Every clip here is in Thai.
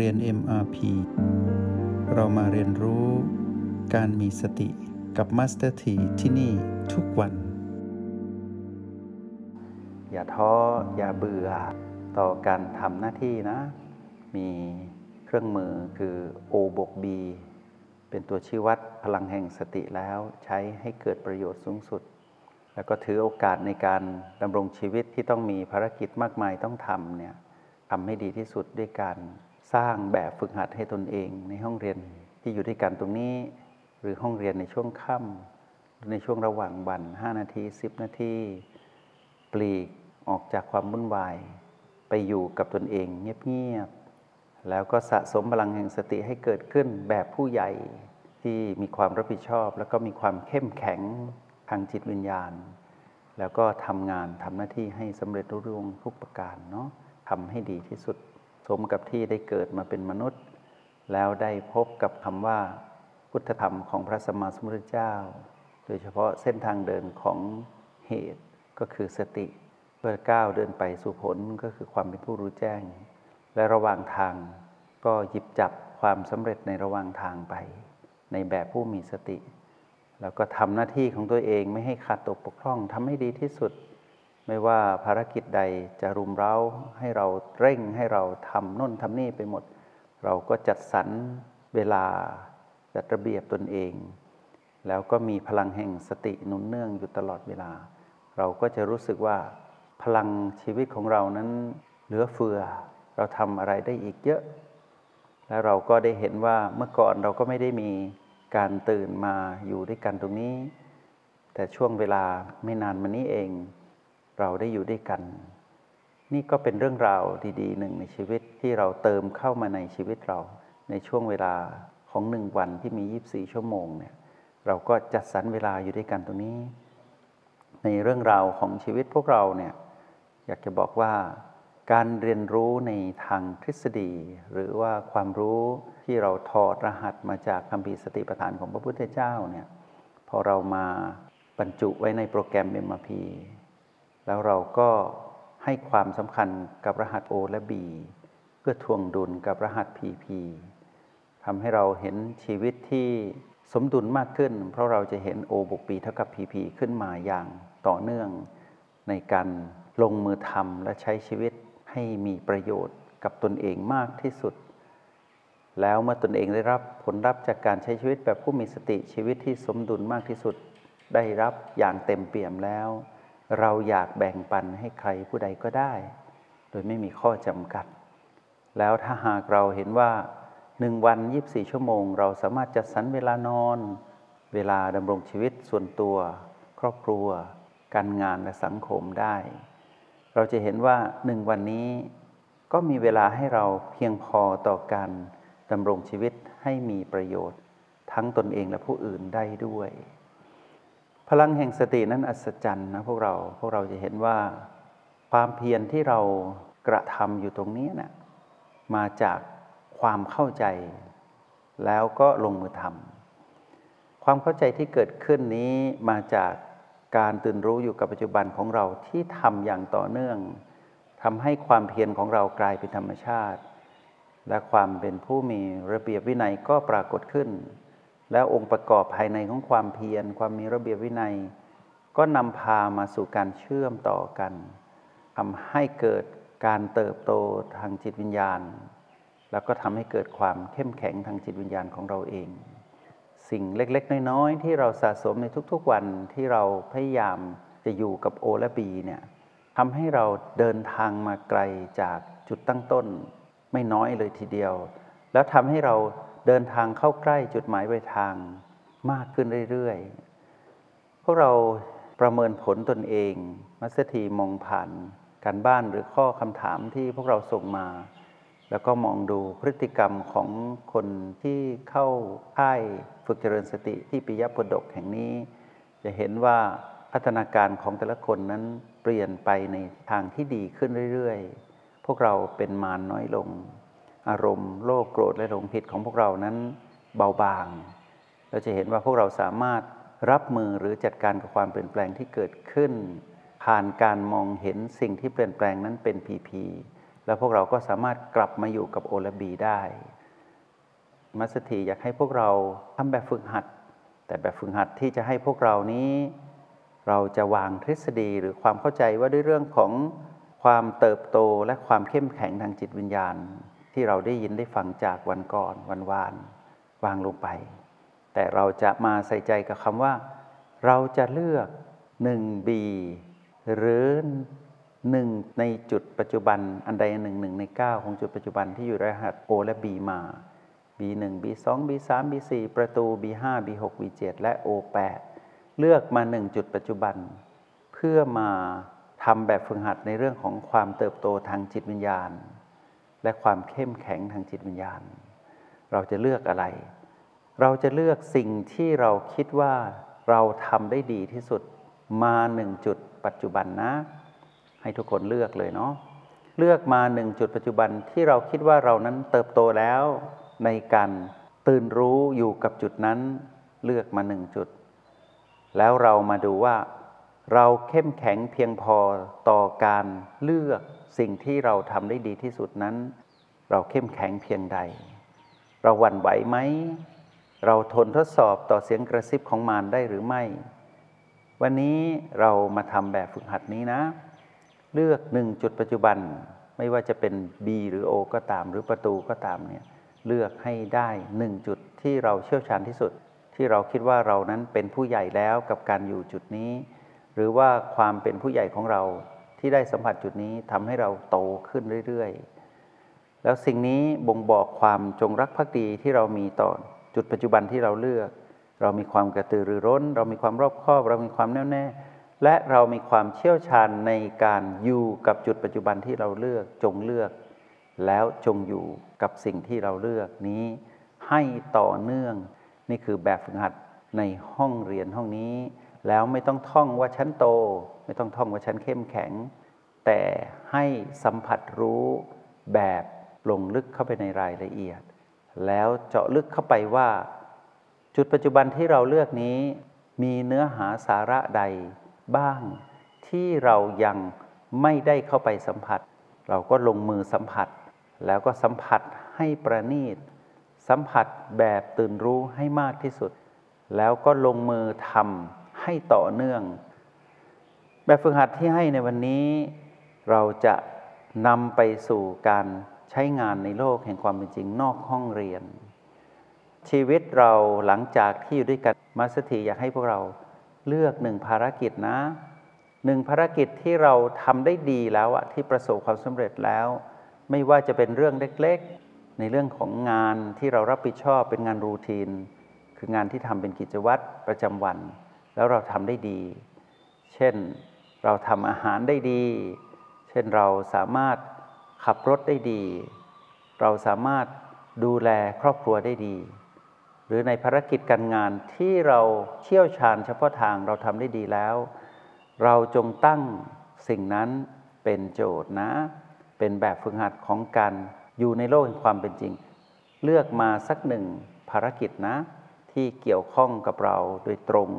เรียน MRP เรามาเรียนรู้การมีสติกับ Master T ที่ที่นี่ทุกวัน อย่าท้ออย่าเบื่อต่อการทำหน้าที่นะ มีเครื่องมือคือ O บวก B เป็นตัวชี้วัดพลังแห่งสติแล้วใช้ให้เกิดประโยชน์สูงสุด แล้วก็ถือโอกาสในการดำรงชีวิตที่ต้องมีภารกิจมากมายต้องทำเนี่ยทำให้ดีที่สุดด้วยการ สร้างแบบฝึกหัดให้ตนเองในห้องเรียนที่อยู่ด้วยกันตรงนี้ หรือห้องเรียนในช่วงค่ำในช่วงระหว่างวัน 5 นาที 10 นาทีปลีกออกจากความวุ่นวาย ไปอยู่กับตนเองเงียบๆแล้วก็สะสมพลังแห่งสติให้เกิดขึ้นแบบผู้ใหญ่ที่มีความรับผิดชอบ แล้วก็มีความเข้มแข็งทางจิตวิญญาณ แล้วก็ทำงานทำหน้าที่ให้สำเร็จรุ่งทุกประการเนาะทำให้ดีที่สุด สมกับที่ได้เกิดมาเป็นมนุษย์ แล้วได้พบกับคำว่าพุทธธรรมของพระสัมมาสัมพุทธเจ้า โดยเฉพาะเส้นทางเดินของเหตุก็คือสติเพื่อก้าวเดินไปสู่ผลก็คือความเป็นผู้รู้แจ้ง และระหว่างทางก็หยิบจับความสำเร็จในระหว่างทางไป ในแบบผู้มีสติ แล้วก็ทำหน้าที่ของตัวเองไม่ให้ขาดตกปกพร่องทำให้ดีที่สุด ไม่ว่าภารกิจใดจะรุมเร้าให้เราเร่งให้เราทำน่นทำนี่ไปหมด เราก็จัดสรรเวลาจัดระเบียบตนเอง แล้วก็มีพลังแห่งสติหนุนเนื่องอยู่ตลอดเวลา เราก็จะรู้สึกว่าพลังชีวิตของเรานั้นเหลือเฟือ เราทำอะไรได้อีกเยอะ แล้วเราก็ได้เห็นว่าเมื่อก่อนเราก็ไม่ได้มีการตื่นมาอยู่ด้วยกันตรงนี้ แต่ช่วงเวลาไม่นานมานี้เอง เราได้อยู่ด้วยกัน นี่ก็เป็นเรื่องราวดีๆหนึ่งในชีวิตที่เราเติมเข้ามาในชีวิตเรา ในช่วงเวลาของหนึ่งวันที่มี 24 ชั่วโมงเนี่ยเราก็จัดสรรเวลาอยู่ด้วยกันตรงนี้ ในเรื่องราวของชีวิตพวกเราเนี่ยอยากจะบอกว่าการเรียนรู้ในทางทฤษฎี หรือว่าความรู้ที่เราถอดรหัสมาจากคำพีสติปัฏฐานของพระพุทธเจ้าเนี่ยพอเรามาบรรจุไว้ในโปรแกรม MRP แล้วเราก็ให้ความสำคัญกับรหัส O และ B เพื่อทวงดุลกับรหัส PP ทำให้เราเห็นชีวิตที่สมดุลมากขึ้น เพราะเราจะเห็น O บวก B เท่ากับ PP ขึ้นมาอย่างต่อเนื่อง ในการลงมือทำและใช้ชีวิตให้มีประโยชน์กับตนเองมากที่สุด แล้วเมื่อตนเองได้รับผลลัพธ์จากการใช้ชีวิตแบบผู้มีสติชีวิตที่สมดุลมากที่สุด ได้รับอย่างเต็มเปี่ยมแล้ว เราอยากแบ่งปันให้ใครผู้ใดก็ได้ โดยไม่มีข้อจำกัด แล้วถ้าหากเราเห็นว่าหนึ่งวัน 24 ชั่วโมง เราสามารถจัดสรรเวลานอน เวลาดำรงชีวิตส่วนตัว ครอบครัว การงานและสังคมได้ เราจะเห็นว่าหนึ่งวันนี้ก็มีเวลาให้เราเพียงพอต่อการดำรงชีวิตให้มีประโยชน์ ทั้งตนเองและผู้อื่นได้ด้วย พลังแห่งสตินั้นอัศจรรย์นะพวกเราพวกเราจะเห็นว่า ความเพียรที่เรากระทำอยู่ตรงนี้นะ่ะมาจากความเข้าใจ แล้วก็ลงมือทำความเข้าใจที่เกิดขึ้นนี้มาจากการตื่นรู้อยู่กับปัจจุบันของเราที่ทำอย่างต่อเนื่องทำให้ความเพียรของเรากลายเป็นธรรมชาติ และความเป็นผู้มีระเบียบวินัยก็ปรากฏขึ้น แล้วองค์ประกอบภายในของความเพียร ความมีระเบียบวินัย ก็นำพามาสู่การเชื่อมต่อกันทำให้เกิดการเติบโตทางจิตวิญญาณ แล้วก็ทำให้เกิดความเข้มแข็งทางจิตวิญญาณของเราเอง สิ่งเล็กๆ น้อยๆ ที่เราสะสมในทุกๆวันที่เราพยายามจะอยู่กับโอและบีเนี่ยทำให้เราเดินทางมาไกลจากจุดตั้งต้น ไม่น้อยเลยทีเดียว แล้วทำให้เรา เดินทางเข้าใกล้จุดหมายปลายทางมากขึ้นเรื่อยๆ พวกเราประเมินผลตนเอง มัสถีมองผ่านการบ้านหรือข้อคำถามที่พวกเราส่งมา แล้วก็มองดูพฤติกรรมของคนที่เข้าค่ายฝึกเจริญสติที่ปิยพดกแห่งนี้ จะเห็นว่าพัฒนาการของแต่ละคนนั้นเปลี่ยนไปในทางที่ดีขึ้นเรื่อยๆ พวกเราเป็นมารน้อยลง อารมณ์โลภโกรธและหลงผิดของพวกเรานั้นเบาบาง เราจะเห็นว่าพวกเราสามารถรับมือหรือจัดการกับความเปลี่ยนแปลงที่เกิดขึ้น ผ่านการมองเห็นสิ่งที่เปลี่ยนแปลงนั้นเป็นพีพีแล้วพวกเราก็สามารถกลับมาอยู่กับโอและบีได้ มัสถีอยากให้พวกเราทำแบบฝึกหัด แต่แบบฝึกหัดที่จะให้พวกเรานี้ เราจะวางทฤษฎีหรือความเข้าใจว่าด้วยเรื่องของความเติบโตและความเข้มแข็งทางจิตวิญญาณ ที่เราได้ยินได้ฟังจากวันก่อนวันวานวางลงไป แต่เราจะมาใส่ใจกับคำว่า เราจะเลือก 1B หรือหนึ่งในจุดปัจจุบันอันใดอันหนึ่งหนึ่งใน 9 ของจุดปัจจุบันที่อยู่รหัส O และ B มา B1 B2 B3 B4 ประตู B5 B6 B7 และ O8 เลือกมา 1 จุดปัจจุบัน เพื่อมาทำแบบฝึกหัดในเรื่องของความเติบโตทางจิตวิญญาณ และความเข้มแข็งทางจิตวิญญาณ เราจะเลือกอะไร เราจะเลือกสิ่งที่เราคิดว่าเราทำได้ดีที่สุดมาหนึ่งจุดปัจจุบันนะ ให้ทุกคนเลือกเลยเนาะเลือกมาหนึ่งจุดปัจจุบันที่เราคิดว่าเรานั้นเติบโตแล้วในการตื่นรู้อยู่กับจุดนั้น เลือกมาหนึ่งจุด แล้วเรามาดูว่า เราเข้มแข็งเพียงพอต่อการเลือก สิ่งที่เราทำได้ดีที่สุดนั้น เราเข้มแข็งเพียงใด เราหวั่นไหวไหม เราทนทดสอบต่อเสียงกระซิบของมารได้หรือไม่ วันนี้เรามาทำแบบฝึกหัดนี้นะ เลือกหนึ่งจุดปัจจุบันไม่ว่าจะเป็น B หรือ O ก็ตามหรือประตูก็ตามเนี่ยเลือกให้ได้หนึ่งจุดที่เราเชี่ยวชาญที่สุด ที่เราคิดว่าเรานั้นเป็นผู้ใหญ่แล้วกับการอยู่จุดนี้ หรือว่าความเป็นผู้ใหญ่ของเรา ที่ได้สัมผัสจุดนี้ทำให้เราโตขึ้นเรื่อยๆ แล้วสิ่งนี้บ่งบอกความจงรักภักดีที่เรามีต่อจุดปัจจุบันที่เราเลือก เรามีความกระตือรือร้น เรามีความรอบคอบ เรามีความแน่วแน่ และเรามีความเชี่ยวชาญในการอยู่กับจุดปัจจุบันที่เราเลือกจงเลือก แล้วจงอยู่กับสิ่งที่เราเลือกนี้ให้ต่อเนื่อง นี่คือแบบฝึกหัดในห้องเรียนห้องนี้ แล้วไม่ต้องท่องว่าฉันโต ไม่ต้องท่องว่าฉันเข้มแข็ง แต่ให้สัมผัสรู้แบบลงลึกเข้าไปในรายละเอียด แล้วเจาะลึกเข้าไปว่า จุดปัจจุบันที่เราเลือกนี้ มีเนื้อหาสาระใดบ้างที่เรายังไม่ได้เข้าไปสัมผัส เราก็ลงมือสัมผัส แล้วก็สัมผัสให้ประณีต สัมผัสแบบตื่นรู้ให้มากที่สุด แล้วก็ลงมือทำ ให้ต่อเนื่อง แบบฝึกหัดที่ให้ในวันนี้เราจะนำไปสู่การใช้งานในโลกแห่งความเป็นจริงนอกห้องเรียน ชีวิตเราหลังจากที่อยู่ด้วยกันมาสถีอยากให้พวกเราเลือกหนึ่งภารกิจนะหนึ่งภารกิจที่เราทำได้ดีแล้วอะที่ประสบความสำเร็จแล้ว ไม่ว่าจะเป็นเรื่องเล็กๆ ในเรื่องของงานที่เรารับผิดชอบเป็นงานรูทีน คืองานที่ทำเป็นกิจวัตรประจำวัน แล้วเราทำได้ดี เช่นเราทำอาหารได้ดี เช่นเราสามารถขับรถได้ดี เราสามารถดูแลครอบครัวได้ดี หรือในภารกิจการงานที่เราเชี่ยวชาญเฉพาะทางเราทำได้ดีแล้ว เราจงตั้งสิ่งนั้นเป็นโจทย์นะ เป็นแบบฝึกหัดของการอยู่ในโลกแห่งความเป็นจริง เลือกมาสักหนึ่งภารกิจนะ ที่เกี่ยวข้องกับเราโดยตรง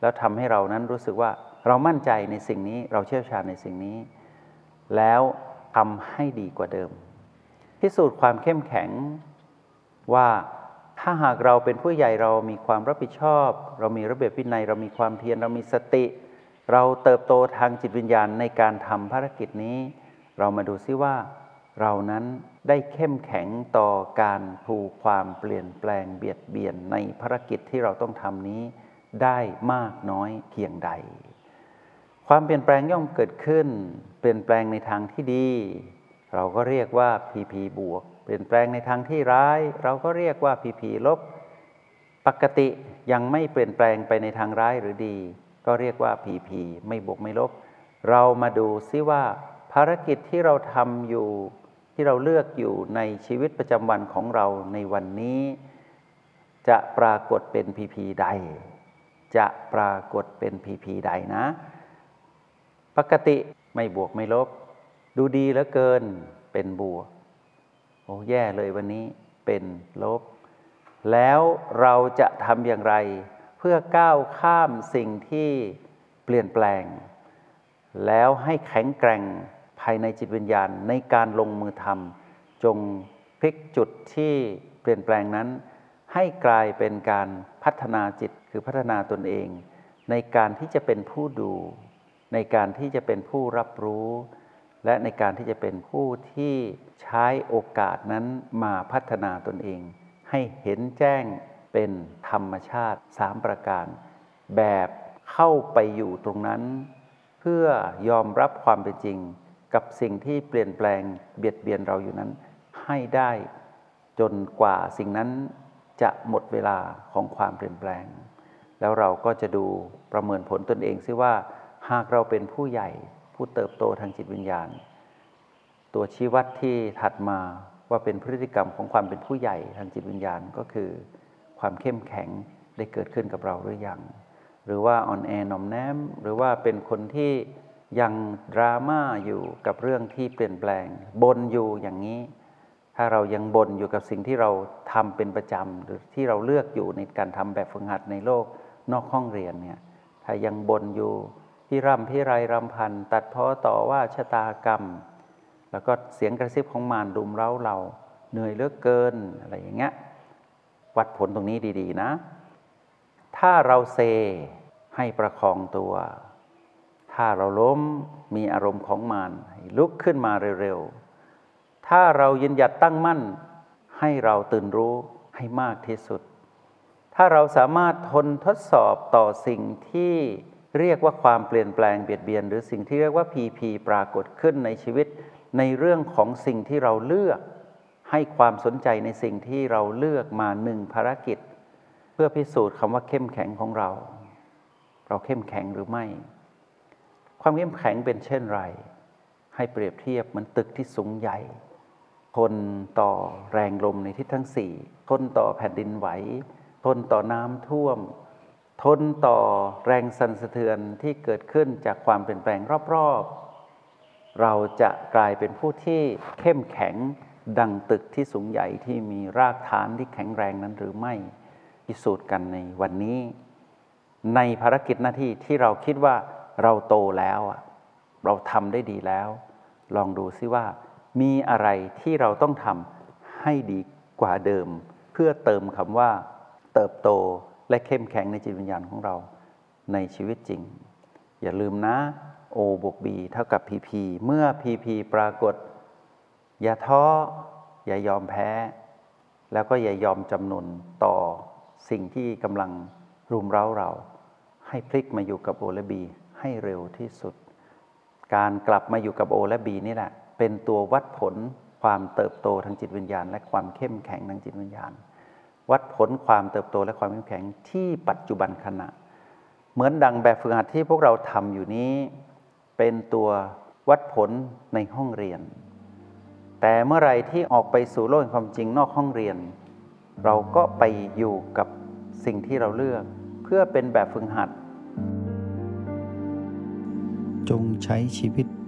แล้วทำให้เรานั้นรู้สึกว่าเรามั่นใจในสิ่งนี้เราเชี่ยวชาญในสิ่งนี้ แล้วทำให้ดีกว่าเดิม พิสูจน์ความเข้มแข็งว่าถ้าหากเราเป็นผู้ใหญ่เรามีความรับผิดชอบ เรามีระเบียบวินัย เรามีความเพียรเรามีสติ เราเติบโตทางจิตวิญญาณในการทำภารกิจนี้ เรามาดูซิว่า เรานั้นได้เข้มแข็งต่อการถูกความเปลี่ยนแปลงเบียดเบียนในภารกิจที่เราต้องทำนี้ ได้มากน้อยเพียงใด ความเปลี่ยนแปลงย่อมเกิดขึ้น เปลี่ยนแปลงในทางที่ดี เราก็เรียกว่า PP บวก เปลี่ยนแปลงในทางที่ร้าย เราก็เรียกว่า PP ลบ ปกติยังไม่เปลี่ยนแปลงไปในทางร้ายหรือดี ก็เรียกว่า PP ไม่บวกไม่ลบ เรามาดูซิว่า ภารกิจที่เราทำอยู่ที่เราเลือกอยู่ในชีวิตประจำวันของเราในวันนี้ จะปรากฏเป็น PP ใด จะปรากฏเป็น PP ใดนะ ปกติไม่บวกไม่ลบ ดูดีเหลือเกินเป็นบวก โอ้แย่เลยวันนี้เป็นลบ แล้วเราจะทำอย่างไร เพื่อก้าวข้ามสิ่งที่เปลี่ยนแปลง แล้วให้แข็งแกร่งภายในจิตวิญญาณในการลงมือทำจงพลิกจุดที่เปลี่ยนแปลงนั้น ให้กลายเป็นการพัฒนาจิตคือพัฒนาตนเอง ในการที่จะเป็นผู้ดู ในการที่จะเป็นผู้รับรู้ และในการที่จะเป็นผู้ที่ใช้โอกาสนั้นมาพัฒนาตนเอง ให้เห็นแจ้งเป็นธรรมชาติสามประการ แบบเข้าไปอยู่ตรงนั้น เพื่อยอมรับความเป็นจริง กับสิ่งที่เปลี่ยนแปลงเบียดเบียนเราอยู่นั้น ให้ได้จนกว่าสิ่งนั้น จะหมดเวลาของความเปลี่ยนแปลง แล้วเราก็จะดูประเมินผลตนเองซิว่า หากเราเป็นผู้ใหญ่ผู้เติบโตทางจิตวิญญาณ ตัวชี้วัดที่ถัดมาว่าเป็นพฤติกรรมของความเป็นผู้ใหญ่ทางจิตวิญญาณก็คือ ความเข้มแข็งได้เกิดขึ้นกับเราหรือยัง หรือว่าอ่อนแอหน่อมแนมหรือว่าเป็นคนที่ยังดราม่าอยู่กับเรื่องที่เปลี่ยนแปลง บนอยู่อย่างนี้ ถ้าเรายังบ่นอยู่กับสิ่งที่เราทำเป็นประจำหรือที่เราเลือกอยู่ในการทำแบบฝึกหัดในโลกนอกห้องเรียนเนี่ยถ้ายังบ่นอยู่พี่ร่ำพี่ไรรำพัน ตัดพ้อต่อว่าชะตากรรม แล้วก็เสียงกระซิบของมารดุมเร้าเราเหนื่อยเลือกเกินอะไรอย่างเงี้ยวัดผลตรงนี้ดีๆนะ ถ้าเราเซให้ประคองตัว ถ้าเราล้มมีอารมณ์ของมานลุกขึ้นมาเร็วๆ ถ้าเรายืนหยัดตั้งมั่น ให้เราตื่นรู้ให้มากที่สุด ถ้าเราสามารถทนทดสอบต่อสิ่งที่เรียกว่าความเปลี่ยนแปลงเบียดเบียน หรือสิ่งที่เรียกว่าพีพีปรากฏขึ้นในชีวิต ในเรื่องของสิ่งที่เราเลือก ให้ความสนใจในสิ่งที่เราเลือกมาหนึ่งภารกิจ เพื่อพิสูจน์คำว่าเข้มแข็งของเรา เราเข้มแข็งหรือไม่ ความเข้มแข็งเป็นเช่นไร ให้เปรียบเทียบเหมือนตึกที่สูงใหญ่ ทนต่อแรงลมในทิศทั้งสี่ทนต่อแผ่นดินไหว ทนต่อน้ำท่วม ทนต่อแรงสั่นสะเทือนที่เกิดขึ้นจากความเปลี่ยนแปลงรอบๆ เราจะกลายเป็นผู้ที่เข้มแข็งดังตึกที่สูงใหญ่ที่มีรากฐานที่แข็งแรงนั้นหรือไม่พิสูจน์กันในวันนี้ ในภารกิจหน้าที่ที่เราคิดว่าเราโตแล้ว เราทำได้ดีแล้ว ลองดูซิว่า มีอะไรที่เราต้องทำให้ดีกว่าเดิม เพื่อเติมคำว่า เติบโตและเข้มแข็งในจิตวิญญาณของเราในชีวิตจริง อย่าลืมนะ O บวก B เท่ากับ PP เมื่อ PP ปรากฏ อย่าท้อ อย่ายอมแพ้ แล้วก็อย่ายอมจำนนต่อสิ่งที่กำลังรุมเร้าเรา ให้พลิกมาอยู่กับโอและบีให้เร็วที่สุด การกลับมาอยู่กับโอและบีนี่แหละ เป็นตัววัดผลความเติบโตทางจิตวิญญาณ และความเข้มแข็งทางจิตวิญญาณ วัดผลความเติบโตและความเข้มแข็งที่ปัจจุบันขณะ เหมือนดังแบบฝึกหัดที่พวกเราทำอยู่นี้ เป็นตัววัดผลในห้องเรียน แต่เมื่อไรที่ออกไปสู่โลกความจริงนอกห้องเรียน เราก็ไปอยู่กับสิ่งที่เราเลือก เพื่อเป็นแบบฝึกหัด จงใช้ชีวิต